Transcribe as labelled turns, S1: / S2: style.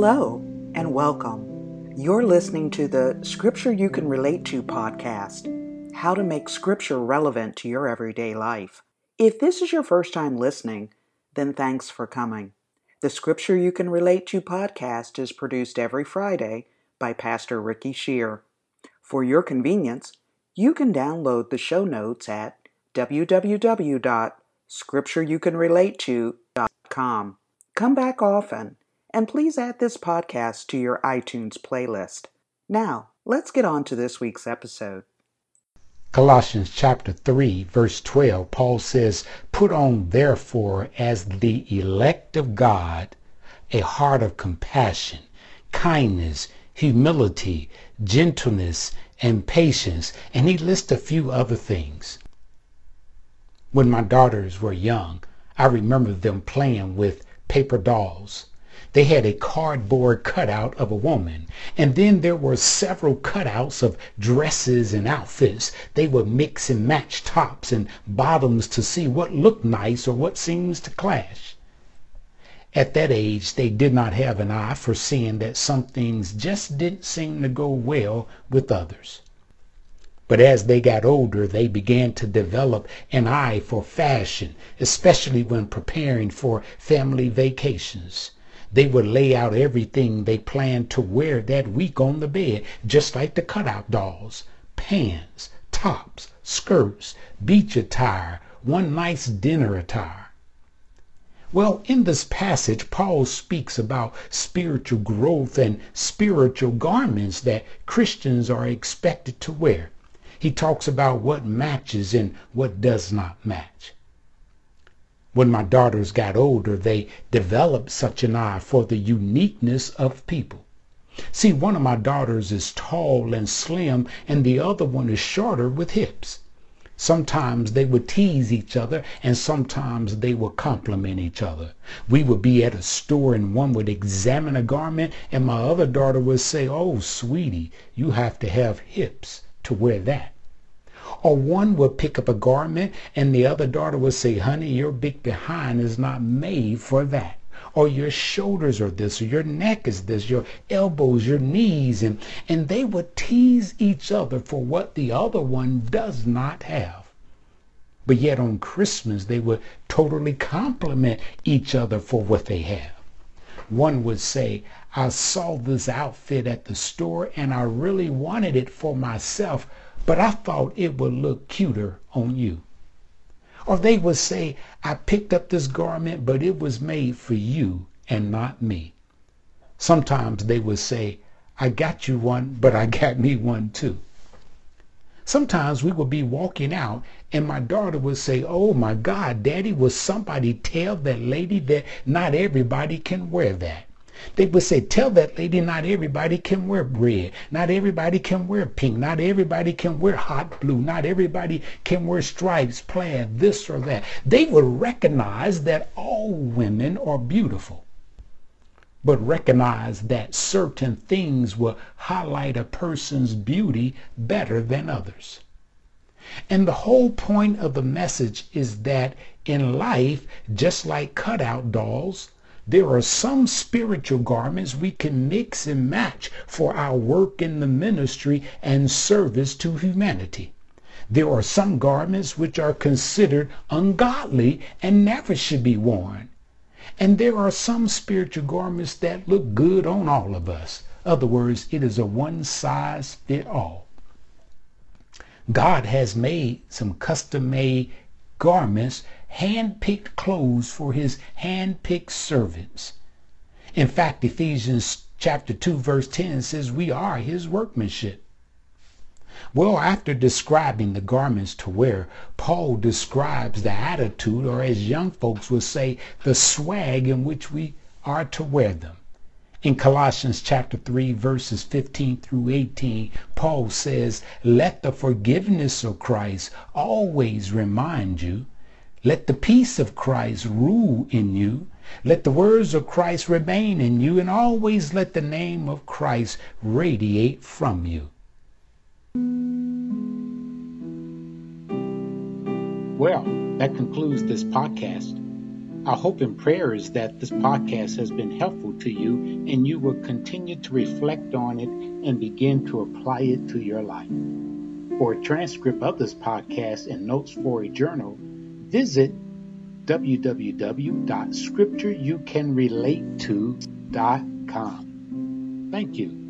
S1: Hello and welcome. You're listening to the Scripture You Can Relate to podcast How to Make Scripture Relevant to Your Everyday Life. If this is your first time listening, then thanks for coming. The Scripture You Can Relate to podcast is produced every Friday by Pastor Ricky Shear. For your convenience, you can download the show notes at www.scriptureyoucanrelateto.com. Come back often, and please add this podcast to your iTunes playlist. Now, let's get on to this week's episode.
S2: Colossians chapter 3, verse 12, Paul says, Put on therefore as the elect of God a heart of compassion, kindness, humility, gentleness, and patience. And he lists a few other things. When my daughters were young, I remember them playing with paper dolls. They had a cardboard cutout of a woman, and then there were several cutouts of dresses and outfits. They would mix and match tops and bottoms to see what looked nice or what seems to clash. At that age, they did not have an eye for seeing that some things just didn't seem to go well with others. But as they got older, they began to develop an eye for fashion, especially when preparing for family vacations. They would lay out everything they planned to wear that week on the bed, just like the cutout dolls pants, tops, skirts, beach attire, one nice dinner attire. Well, in this passage, Paul speaks about spiritual growth and spiritual garments that Christians are expected to wear. He talks about what matches and what does not match. When my daughters got older, they developed such an eye for the uniqueness of people. See, one of my daughters is tall and slim, and the other one is shorter with hips. Sometimes they would tease each other, and sometimes they would compliment each other. We would be at a store, and one would examine a garment, and my other daughter would say, Oh, sweetie, you have to have hips to wear that. Or one would pick up a garment and the other daughter would say, honey, your big behind is not made for that. Or your shoulders are this, or your neck is this, your elbows, your knees, and, and they would tease each other for what the other one does not have. But yet on Christmas, they would totally compliment each other for what they have. One would say, I saw this outfit at the store and I really wanted it for myself, but I thought it would look cuter on you. Or they would say, I picked up this garment, but it was made for you and not me. Sometimes they would say, I got you one, but I got me one too. Sometimes we would be walking out and my daughter would say, Oh my God, Daddy, will somebody tell that lady that not everybody can wear that? They would say, Tell that lady not everybody can wear red. Not everybody can wear pink. Not everybody can wear hot blue. Not everybody can wear stripes, plaid, this or that. They would recognize that all women are beautiful, but recognize that certain things will highlight a person's beauty better than others. And the whole point of the message is that in life, just like cutout dolls, there are some spiritual garments we can mix and match for our work in the ministry and service to humanity. There are some garments which are considered ungodly and never should be worn. And there are some spiritual garments that look good on all of us. Other words, it is a one size fit all. God has made some custom made garments hand-picked clothes for his hand-picked servants. In fact, Ephesians chapter 2 verse 10 says we are his workmanship. Well, after describing the garments to wear, Paul describes the attitude, or as young folks would say, the swag in which we are to wear them. In Colossians chapter 3 verses 15 through 18, Paul says, Let the forgiveness of Christ always remind you let the peace of Christ rule in you. Let the words of Christ remain in you, and always let the name of Christ radiate from you. Well, that concludes this podcast. Our hope and prayer is that this podcast has been helpful to you and you will continue to reflect on it and begin to apply it to your life. For a transcript of this podcast and notes for a journal, visit www.scriptureyoucanrelate to.com. Thank you.